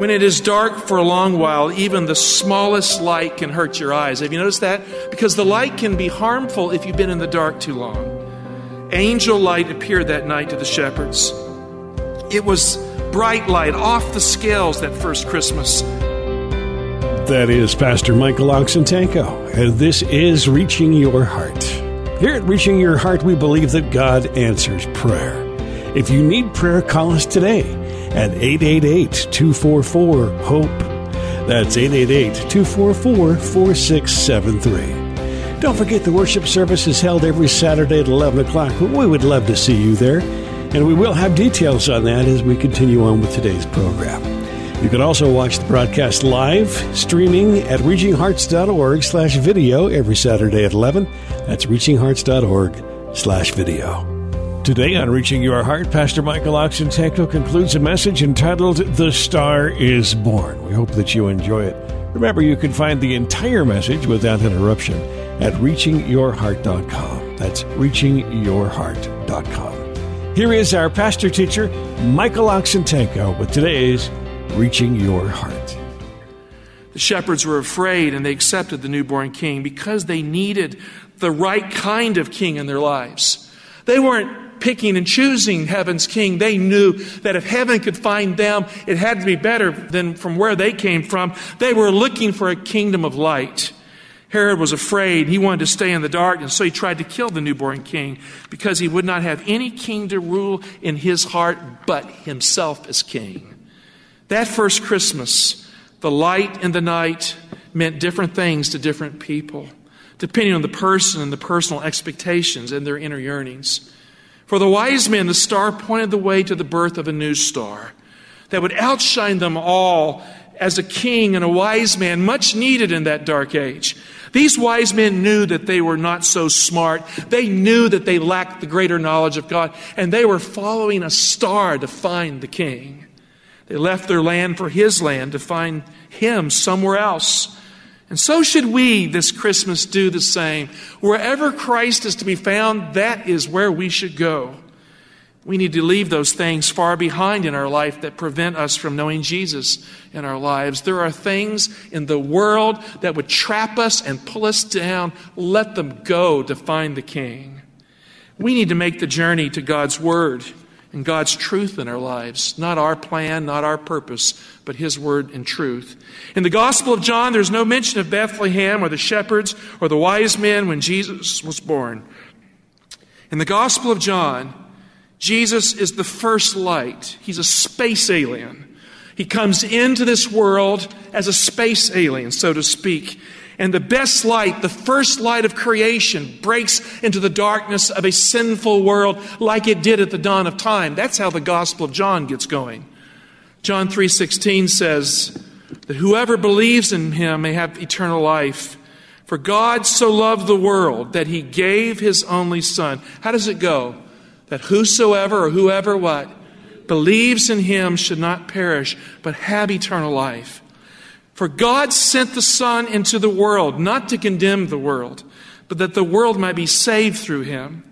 When it is dark for a long while, even the smallest light can hurt your eyes. Have you noticed that? Because the light can be harmful if you've been in the dark too long. Angel light appeared that night to the shepherds. It was bright light off the scales that first Christmas. That is Pastor Michael Oxentenko, and this is Reaching Your Heart. Here at Reaching Your Heart, we believe that God answers prayer. If you need prayer, call us today at 888 244 HOPE. That's 888 244 4673. Don't forget the worship service is held every Saturday at 11 o'clock. We would love to see you there, and we will have details on that as we continue on with today's program. You can also watch the broadcast live, streaming at reachinghearts.org slash video every Saturday at 11. That's reachinghearts.org slash video. Today on Reaching Your Heart, Pastor Michael Oxentenko concludes a message entitled The Star is Born. We hope that you enjoy it. Remember, you can find the entire message without interruption at reachingyourheart.com. That's reachingyourheart.com. Here is our pastor teacher, Michael Oxentenko, with today's Reaching Your Heart. The shepherds were afraid and they accepted the newborn king because they needed the right kind of king in their lives. They weren't picking and choosing heaven's king. They knew that if heaven could find them, it had to be better than from where they came from. They were looking for a kingdom of light. Herod was afraid. He wanted to stay in the darkness, so he tried to kill the newborn king because he would not have any king to rule in his heart but himself as king. That first Christmas, the light and the night meant different things to different people, depending on the person and the personal expectations and their inner yearnings. For the wise men, the star pointed the way to the birth of a new star that would outshine them all as a king and a wise man, much needed in that dark age. These wise men knew that they were not so smart. They knew that they lacked the greater knowledge of God, and they were following a star to find the king. They left their land for his land to find him somewhere else. And so should we this Christmas do the same. Wherever Christ is to be found, that is where we should go. We need to leave those things far behind in our life that prevent us from knowing Jesus in our lives. There are things in the world that would trap us and pull us down. Let them go to find the King. We need to make the journey to God's Word and God's truth in our lives. Not our plan, not our purpose, but His word and truth. In the Gospel of John, there's no mention of Bethlehem or the shepherds or the wise men when Jesus was born. In the Gospel of John, Jesus is the first light. He's a space alien. He comes into this world as a space alien, so to speak. And the best light, the first light of creation, breaks into the darkness of a sinful world like it did at the dawn of time. That's how the Gospel of John gets going. John 3:16 says that whoever believes in him may have eternal life. For God so loved the world that he gave his only son. How does it go? That whosoever or whoever what believes in him should not perish but have eternal life. For God sent the Son into the world, not to condemn the world, but that the world might be saved through him.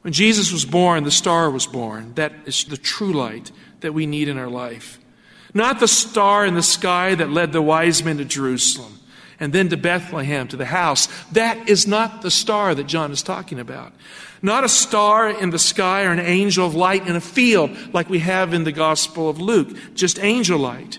When Jesus was born, the star was born. That is the true light that we need in our life. Not the star in the sky that led the wise men to Jerusalem and then to Bethlehem, to the house. That is not the star that John is talking about. Not a star in the sky or an angel of light in a field like we have in the Gospel of Luke, just angel light.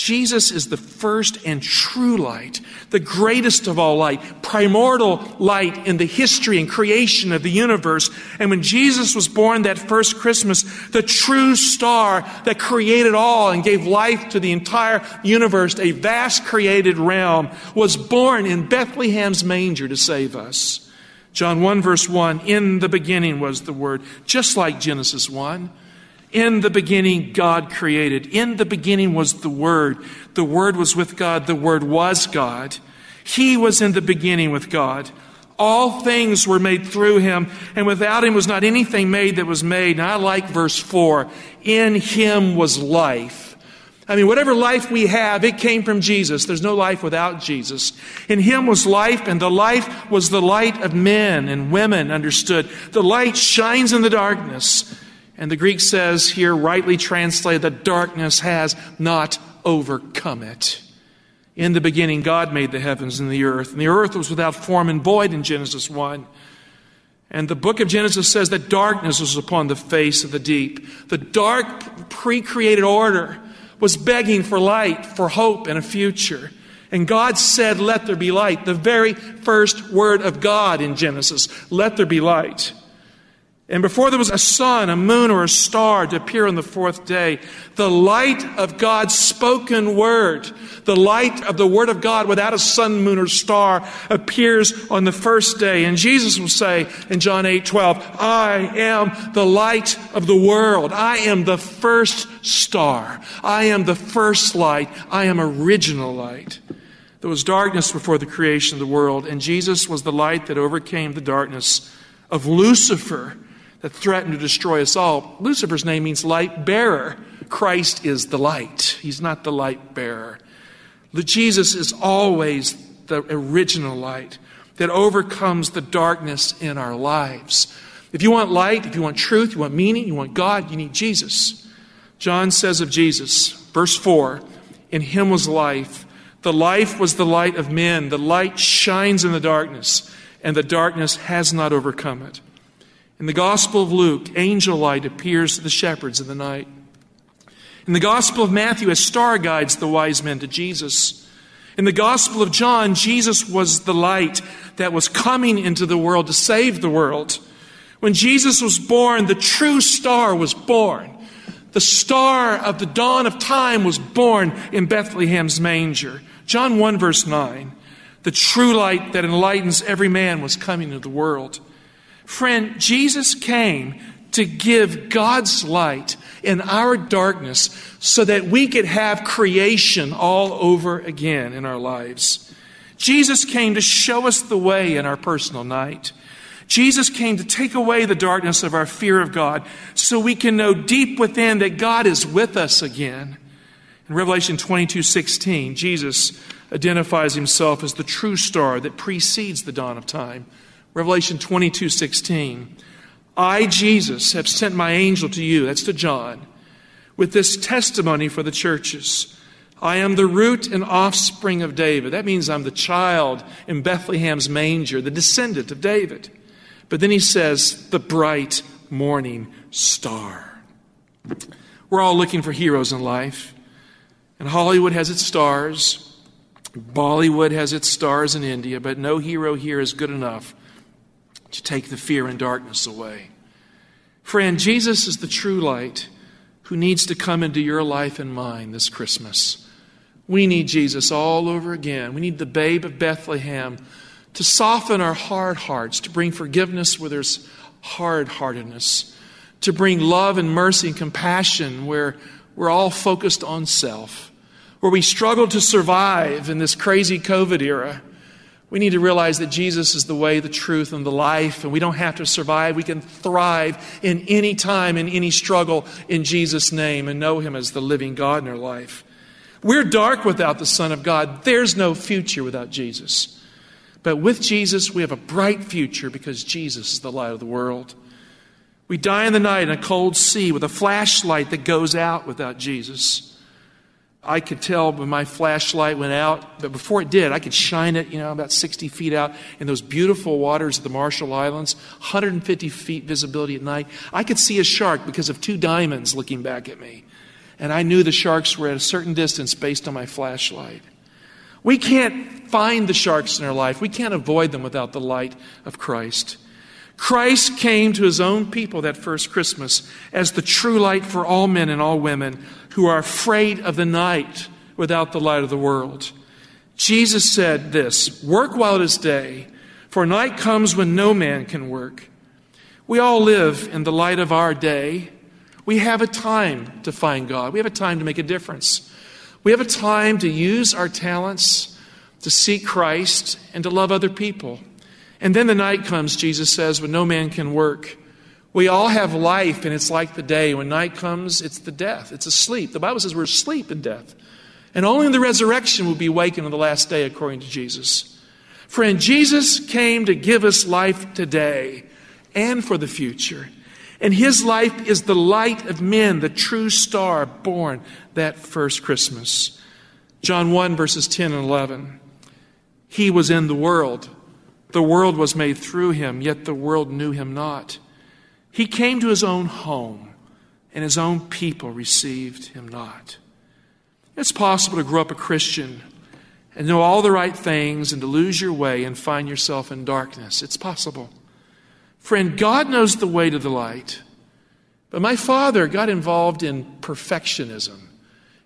Jesus is the first and true light, the greatest of all light, primordial light in the history and creation of the universe. And when Jesus was born that first Christmas, the true star that created all and gave life to the entire universe, a vast created realm, was born in Bethlehem's manger to save us. John 1 verse 1, in the beginning was the Word, just like Genesis 1. In the beginning, God created. In the beginning was the Word. The Word was with God. The Word was God. He was in the beginning with God. All things were made through him, and without him was not anything made that was made. And I like verse 4 In him was life. I mean, whatever life we have, it came from Jesus. There's no life without Jesus. In him was life, and the life was the light of men and women, understood. The light shines in the darkness and the Greek says here, rightly translated, that darkness has not overcome it. In the beginning, God made the heavens and the earth, and the earth was without form and void in Genesis 1. And the book of Genesis says that darkness was upon the face of the deep. The dark, pre created order was begging for light, for hope, and a future. And God said, Let there be light. The very first word of God in Genesis, let there be light. And before there was a sun, a moon, or a star to appear on the fourth day, the light of God's spoken word, the light of the word of God without a sun, moon, or star appears on the first day. And Jesus will say in John 8 12, I am the light of the world. I am the first star. I am the first light. I am original light. There was darkness before the creation of the world, and Jesus was the light that overcame the darkness of Lucifer that threatened to destroy us all. Lucifer's name means light bearer. Christ is the light, he's not the light bearer. Jesus is always the original light that overcomes the darkness in our lives. If you want light, if you want truth, you want meaning, you want God, you need Jesus. John says of Jesus, verse 4 In him was life. The life was the light of men. The light shines in the darkness, and the darkness has not overcome it. In the Gospel of Luke, angel light appears to the shepherds in the night. In the Gospel of Matthew, a star guides the wise men to Jesus. In the Gospel of John, Jesus was the light that was coming into the world to save the world. When Jesus was born, the true star was born. The star of the dawn of time was born in Bethlehem's manger. John 1, verse 9. The true light that enlightens every man was coming into the world. Friend, Jesus came to give God's light in our darkness so that we could have creation all over again in our lives. Jesus came to show us the way in our personal night. Jesus came to take away the darkness of our fear of God so we can know deep within that God is with us again. In Revelation 22 16, Jesus identifies himself as the true star that precedes the dawn of time. Revelation 22 16. I, Jesus, have sent my angel to you, that's to John, with this testimony for the churches. I am the root and offspring of David. That means I'm the child in Bethlehem's manger, the descendant of David. But then he says, the bright morning star. We're all looking for heroes in life. And Hollywood has its stars. Bollywood has its stars in India, but no hero here is good enough to take the fear and darkness away. Friend, Jesus is the true light who needs to come into your life and mine this Christmas. We need Jesus all over again. We need the babe of Bethlehem to soften our hard hearts, to bring forgiveness where there's hard heartedness, to bring love and mercy and compassion where we're all focused on self, where we struggle to survive in this crazy COVID era we need to realize that Jesus is the way, the truth, and the life, and we don't have to survive. We can thrive in any time, in any struggle, in Jesus' name, and know Him as the living God in our life. We're dark without the Son of God. There's no future without Jesus. But with Jesus, we have a bright future because Jesus is the light of the world. We die in the night in a cold sea with a flashlight that goes out without Jesus. I could tell when my flashlight went out, but before it did, I could shine it, you know, about 60 feet out in those beautiful waters of the Marshall Islands, 150 feet visibility at night. I could see a shark because of two diamonds looking back at me. And I knew the sharks were at a certain distance based on my flashlight. We can't find the sharks in our life. We can't avoid them without the light of Christ. Christ came to his own people that first Christmas as the true light for all men and all women who are afraid of the night without the light of the world. Jesus said this Work while it is day, for night comes when no man can work. We all live in the light of our day. We have a time to find God, we have a time to make a difference. We have a time to use our talents to seek Christ and to love other people. And then the night comes, Jesus says, when no man can work. We all have life, and it's like the day. When night comes, it's the death. It's a sleep. The Bible says we're asleep in death. And only in the resurrection will be awakened on the last day, according to Jesus. Friend, Jesus came to give us life today and for the future. And his life is the light of men, the true star born that first Christmas. John 1, verses 10 and 11. He was in the world. The world was made through him, yet the world knew him not. He came to his own home, and his own people received him not. It's possible to grow up a Christian and know all the right things and to lose your way and find yourself in darkness. It's possible. Friend, God knows the way to the light. But my father got involved in perfectionism.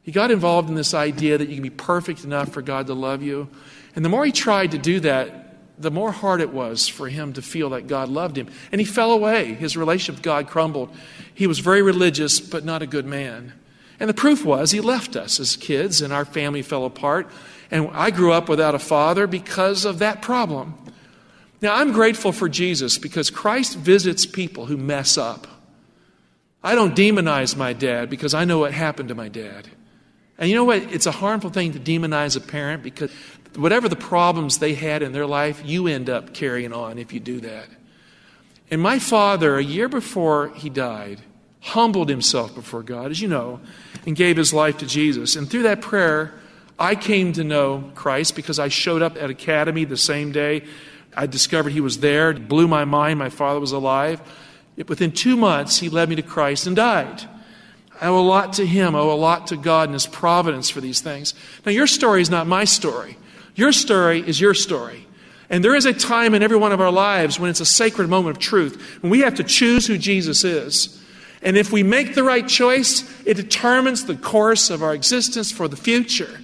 He got involved in this idea that you can be perfect enough for God to love you. And the more he tried to do that, the more hard it was for him to feel that God loved him. And he fell away. His relationship with God crumbled. He was very religious, but not a good man. And the proof was he left us as kids, and our family fell apart. And I grew up without a father because of that problem. Now, I'm grateful for Jesus because Christ visits people who mess up. I don't demonize my dad because I know what happened to my dad. And you know what? It's a harmful thing to demonize a parent because whatever the problems they had in their life, you end up carrying on if you do that. And my father, a year before he died, humbled himself before God, as you know, and gave his life to Jesus. And through that prayer, I came to know Christ because I showed up at Academy the same day. I discovered he was there. It blew my mind. My father was alive. Within two months, he led me to Christ and died. I owe a lot to him. I owe a lot to God and his providence for these things. Now, your story is not my story. Your story is your story. And there is a time in every one of our lives when it's a sacred moment of truth, when we have to choose who Jesus is. And if we make the right choice, it determines the course of our existence for the future.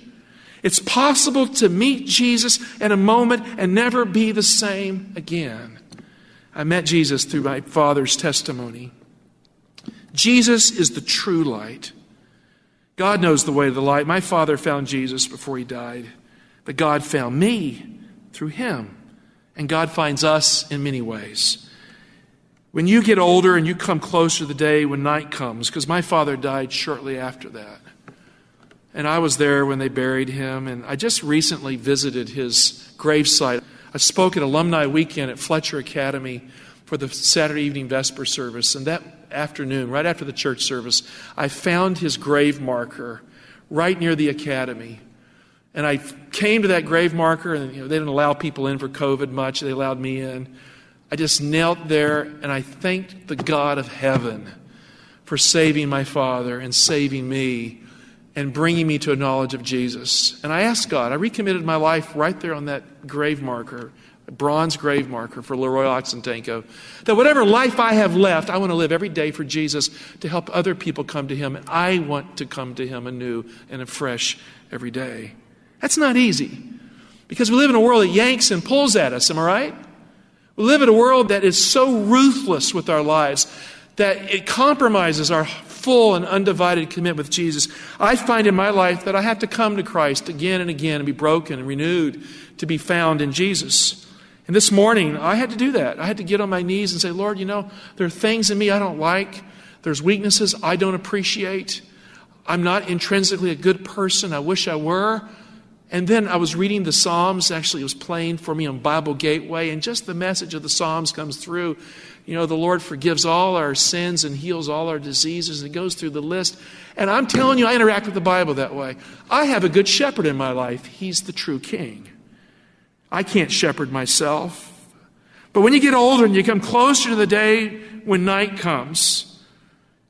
It's possible to meet Jesus in a moment and never be the same again. I met Jesus through my father's testimony. Jesus is the true light. God knows the way to the light. My father found Jesus before he died, but God found me through him. And God finds us in many ways. When you get older and you come closer to the day when night comes, because my father died shortly after that. And I was there when they buried him, and I just recently visited his gravesite. I spoke at Alumni Weekend at Fletcher Academy for the Saturday evening Vesper service, and that afternoon, right after the church service, I found his grave marker right near the academy. And I came to that grave marker, and you know, they didn't allow people in for COVID much. They allowed me in. I just knelt there and I thanked the God of heaven for saving my father and saving me and bringing me to a knowledge of Jesus. And I asked God, I recommitted my life right there on that grave marker, bronze grave marker for Leroy Oxentenko, that whatever life I have left, I want to live every day for Jesus to help other people come to Him. And I want to come to Him anew and afresh every day. That's not easy because we live in a world that yanks and pulls at us, am I right? We live in a world that is so ruthless with our lives that it compromises our full and undivided commitment with Jesus. I find in my life that I have to come to Christ again and again and be broken and renewed to be found in Jesus. And this morning, I had to do that. I had to get on my knees and say, Lord, you know, there are things in me I don't like. There's weaknesses I don't appreciate. I'm not intrinsically a good person. I wish I were. And then I was reading the Psalms. Actually, it was playing for me on Bible Gateway, and just the message of the Psalms comes through. You know, the Lord forgives all our sins and heals all our diseases, and it goes through the list. And I'm telling you, I interact with the Bible that way. I have a good shepherd in my life. He's the true king. I can't shepherd myself. But when you get older and you come closer to the day when night comes,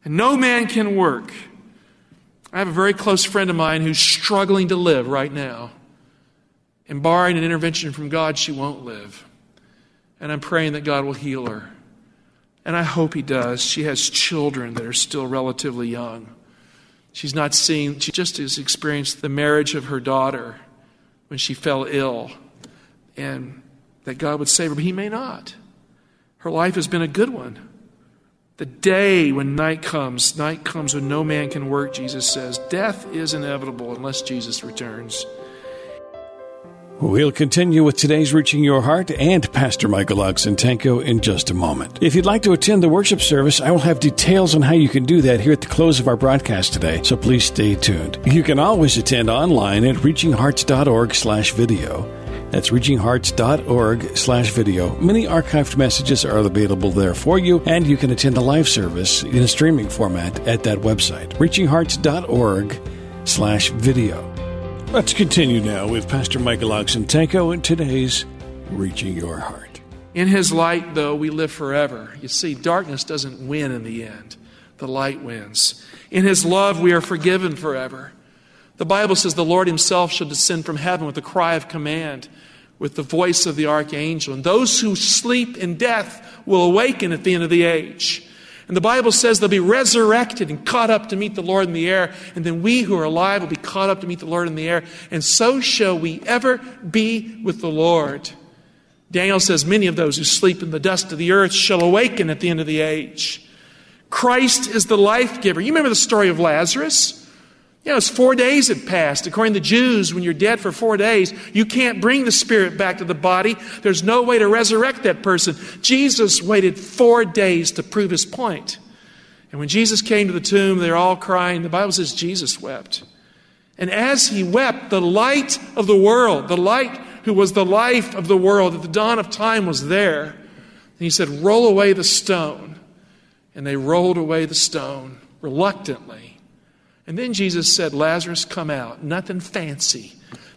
and no man can work, I have a very close friend of mine who's struggling to live right now. And barring an intervention from God, she won't live. And I'm praying that God will heal her. And I hope He does. She has children that are still relatively young. She's not seen, she just has experienced the marriage of her daughter when she fell ill. And that God would save her, but He may not. Her life has been a good one. The day when night comes, night comes when no man can work, Jesus says. Death is inevitable unless Jesus returns. We'll continue with today's Reaching Your Heart and Pastor Michael Oxentenko in just a moment. If you'd like to attend the worship service, I will have details on how you can do that here at the close of our broadcast today, so please stay tuned. You can always attend online at reachinghearts.org slash video. That's reachinghearts.org slash video. Many archived messages are available there for you, and you can attend the live service in a streaming format at that website, reachinghearts.org slash video. Let's continue now with Pastor Michael Oxentenko and today's Reaching Your Heart. In His light, though, we live forever. You see, darkness doesn't win in the end, the light wins. In His love, we are forgiven forever. The Bible says the Lord Himself shall descend from heaven with a cry of command, with the voice of the archangel. And those who sleep in death will awaken at the end of the age. And the Bible says they'll be resurrected and caught up to meet the Lord in the air. And then we who are alive will be caught up to meet the Lord in the air. And so shall we ever be with the Lord. Daniel says, Many of those who sleep in the dust of the earth shall awaken at the end of the age. Christ is the life giver. You remember the story of Lazarus? You know, it's four days had passed. According to the Jews, when you're dead for four days, you can't bring the spirit back to the body. There's no way to resurrect that person. Jesus waited four days to prove his point. And when Jesus came to the tomb, they're all crying. The Bible says Jesus wept. And as he wept, the light of the world, the light who was the life of the world at the dawn of time was there. And he said, Roll away the stone. And they rolled away the stone reluctantly. And then Jesus said, Lazarus, come out. Nothing fancy.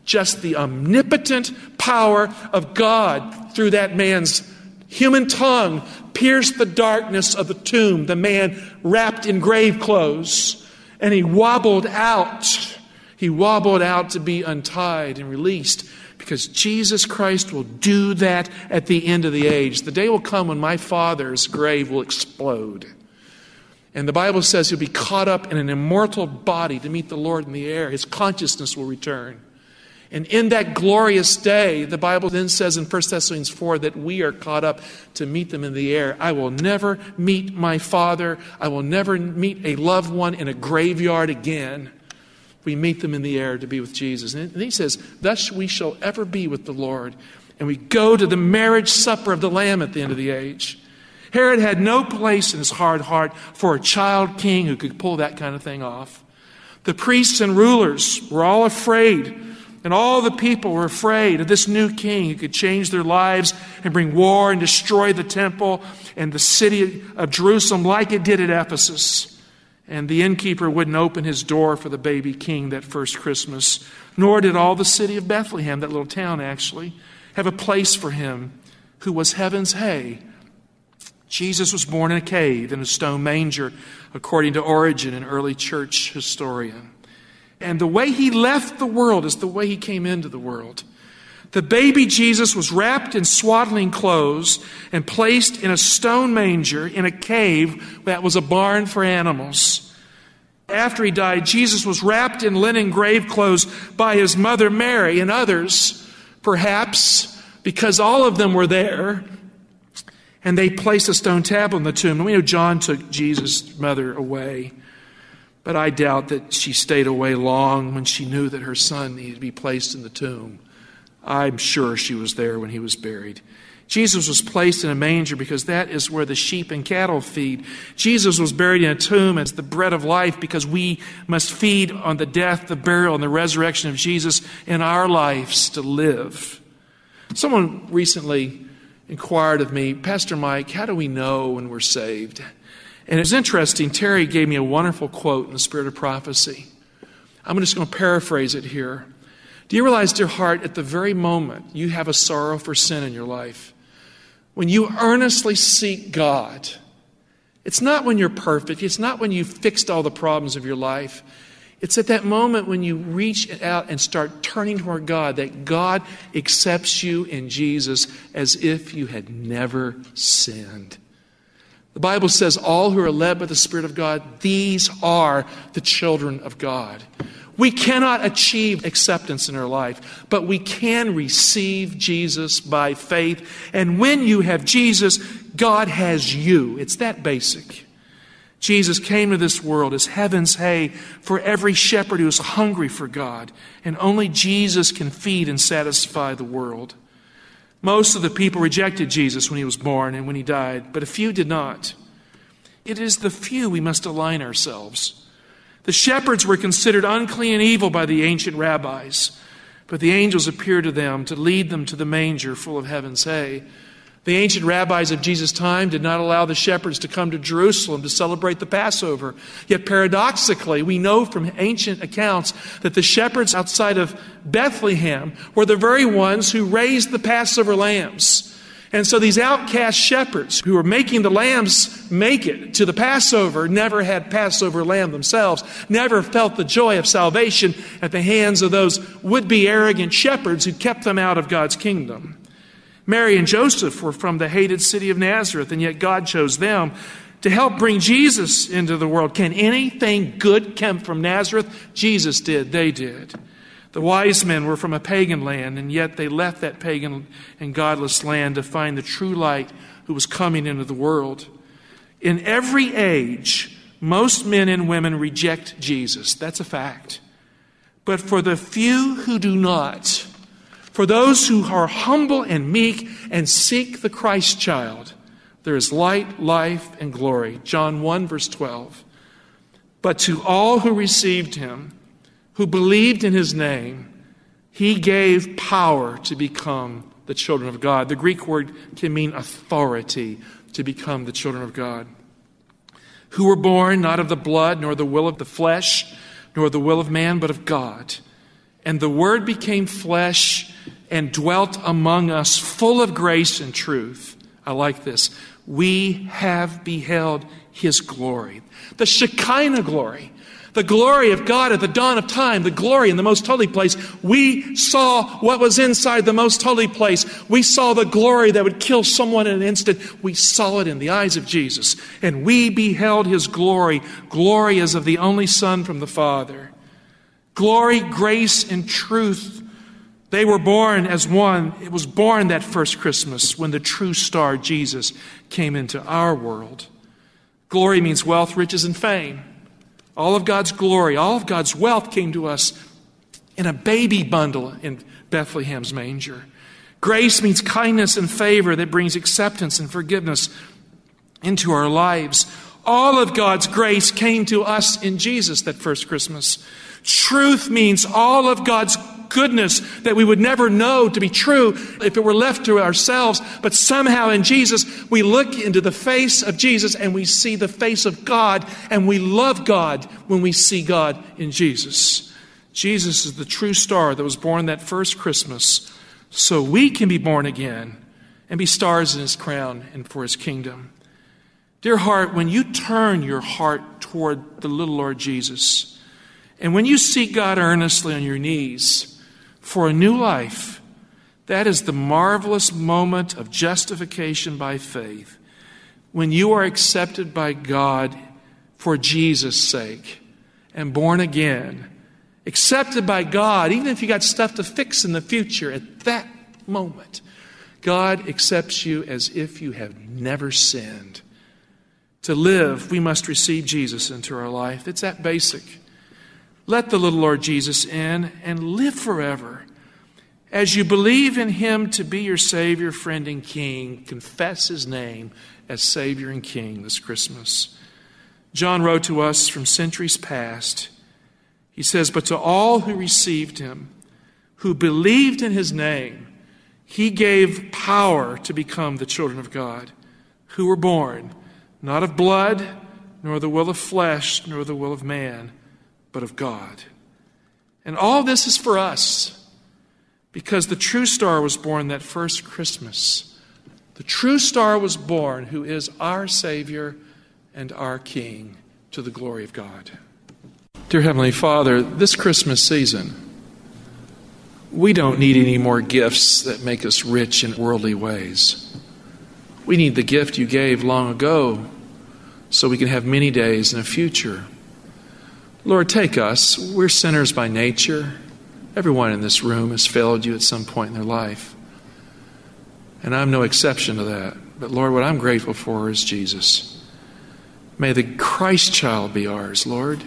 Just the omnipotent power of God through that man's human tongue pierced the darkness of the tomb. The man wrapped in grave clothes. And he wobbled out. He wobbled out to be untied and released because Jesus Christ will do that at the end of the age. The day will come when my father's grave will explode. And the Bible says he'll be caught up in an immortal body to meet the Lord in the air. His consciousness will return. And in that glorious day, the Bible then says in 1 Thessalonians 4 that we are caught up to meet them in the air. I will never meet my Father. I will never meet a loved one in a graveyard again. We meet them in the air to be with Jesus. And he says, Thus we shall ever be with the Lord. And we go to the marriage supper of the Lamb at the end of the age. Herod had no place in his hard heart for a child king who could pull that kind of thing off. The priests and rulers were all afraid, and all the people were afraid of this new king who could change their lives and bring war and destroy the temple and the city of Jerusalem like it did at Ephesus. And the innkeeper wouldn't open his door for the baby king that first Christmas, nor did all the city of Bethlehem, that little town actually, have a place for him who was heaven's hay Jesus was born in a cave in a stone manger, according to Origen, an early church historian. And the way he left the world is the way he came into the world. The baby Jesus was wrapped in swaddling clothes and placed in a stone manger in a cave that was a barn for animals. After he died, Jesus was wrapped in linen grave clothes by his mother Mary and others, perhaps because all of them were there and they placed a stone tablet in the tomb. And we know John took Jesus' mother away, but I doubt that she stayed away long when she knew that her son needed to be placed in the tomb. I'm sure she was there when he was buried. Jesus was placed in a manger because that is where the sheep and cattle feed. Jesus was buried in a tomb as the bread of life because we must feed on the death, the burial, and the resurrection of Jesus in our lives to live. Someone recently inquired of me, Pastor Mike, how do we know when we're saved? And it was interesting, Terry gave me a wonderful quote in the spirit of prophecy. I'm just going to paraphrase it here. Do you realize, dear heart, at the very moment you have a sorrow for sin in your life, when you earnestly seek God, it's not when you're perfect, it's not when you've fixed all the problems of your life. It's at that moment when you reach out and start turning toward God that God accepts you in Jesus as if you had never sinned. The Bible says, All who are led by the Spirit of God, these are the children of God. We cannot achieve acceptance in our life, but we can receive Jesus by faith. And when you have Jesus, God has you. It's that basic. Jesus came to this world as heaven's hay for every shepherd who is hungry for God, and only Jesus can feed and satisfy the world. Most of the people rejected Jesus when he was born and when he died, but a few did not. It is the few we must align ourselves. The shepherds were considered unclean and evil by the ancient rabbis. But the angels appeared to them to lead them to the manger full of heaven's hay. The ancient rabbis of Jesus' time did not allow the shepherds to come to Jerusalem to celebrate the Passover. Yet paradoxically, we know from ancient accounts that the shepherds outside of Bethlehem were the very ones who raised the Passover lambs. And so these outcast shepherds who were making the lambs make it to the Passover never had Passover lamb themselves, never felt the joy of salvation at the hands of those would be arrogant shepherds who kept them out of God's kingdom. Mary and Joseph were from the hated city of Nazareth, and yet God chose them to help bring Jesus into the world. Can anything good come from Nazareth? Jesus did, they did. The wise men were from a pagan land, and yet they left that pagan and godless land to find the true light who was coming into the world. In every age, most men and women reject Jesus. That's a fact. But for the few who do not, for those who are humble and meek and seek the Christ child, there is light, life, and glory. John 1, verse 12. But to all who received him, who believed in his name, he gave power to become the children of God. The Greek word can mean authority to become the children of God. Who were born not of the blood, nor the will of the flesh, nor the will of man, but of God. And the Word became flesh and dwelt among us, full of grace and truth. I like this. We have beheld his glory, the Shekinah glory, the glory of God at the dawn of time, the glory in the most holy place. We saw what was inside the most holy place. We saw the glory that would kill someone in an instant. We saw it in the eyes of Jesus, and we beheld his glory. Glory as of the only Son from the Father. Glory, grace, and truth they were born as one. It was born that first Christmas when the true star, Jesus, came into our world. Glory means wealth, riches, and fame. All of God's glory, all of God's wealth came to us in a baby bundle in Bethlehem's manger. Grace means kindness and favor that brings acceptance and forgiveness into our lives. All of God's grace came to us in Jesus that first Christmas. Truth means all of God's goodness that we would never know to be true if it were left to ourselves. But somehow in Jesus, we look into the face of Jesus and we see the face of God, and we love God when we see God in Jesus. Jesus is the true star that was born that first Christmas so we can be born again and be stars in his crown and for his kingdom. Dear heart, when you turn your heart toward the little Lord Jesus, and when you seek God earnestly on your knees, for a new life. That is the marvelous moment of justification by faith when you are accepted by God for Jesus' sake and born again. Accepted by God, even if you got stuff to fix in the future, at that moment, God accepts you as if you have never sinned. To live, we must receive Jesus into our life. It's that basic. Let the little Lord Jesus in and live forever. As you believe in him to be your Savior, friend, and King, confess his name as Savior and King this Christmas. John wrote to us from centuries past. He says, But to all who received him, who believed in his name, he gave power to become the children of God, who were born not of blood, nor the will of flesh, nor the will of man but of God. And all this is for us because the true star was born that first Christmas. The true star was born who is our Savior and our King to the glory of God. Dear Heavenly Father, this Christmas season, we don't need any more gifts that make us rich in worldly ways. We need the gift you gave long ago so we can have many days in a future Lord, take us. We're sinners by nature. Everyone in this room has failed you at some point in their life. And I'm no exception to that. But Lord, what I'm grateful for is Jesus. May the Christ child be ours, Lord.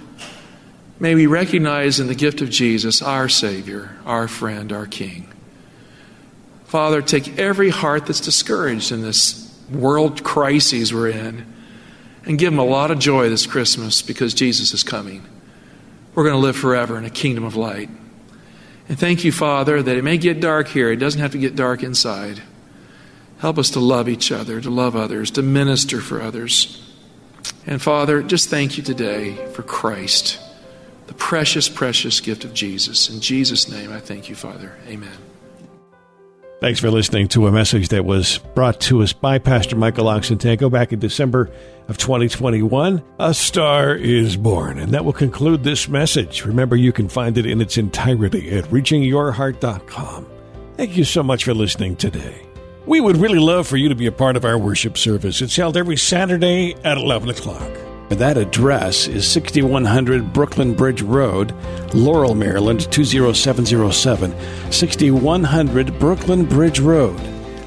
May we recognize in the gift of Jesus our Savior, our friend, our King. Father, take every heart that's discouraged in this world crises we're in and give them a lot of joy this Christmas because Jesus is coming. We're going to live forever in a kingdom of light. And thank you, Father, that it may get dark here. It doesn't have to get dark inside. Help us to love each other, to love others, to minister for others. And Father, just thank you today for Christ, the precious, precious gift of Jesus. In Jesus' name, I thank you, Father. Amen. Thanks for listening to a message that was brought to us by Pastor Michael Oxentenko back in December of 2021. A Star is Born. And that will conclude this message. Remember, you can find it in its entirety at reachingyourheart.com. Thank you so much for listening today. We would really love for you to be a part of our worship service. It's held every Saturday at 11 o'clock. That address is 6100 Brooklyn Bridge Road, Laurel, Maryland 20707. 6100 Brooklyn Bridge Road,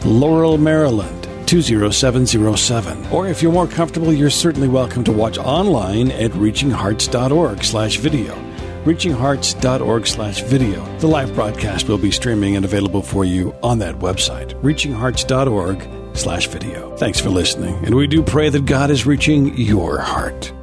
Laurel, Maryland 20707. Or if you're more comfortable, you're certainly welcome to watch online at reachinghearts.org slash video. reachinghearts.org slash video. The live broadcast will be streaming and available for you on that website, reachinghearts.org slash video. Thanks for listening, and we do pray that God is reaching your heart.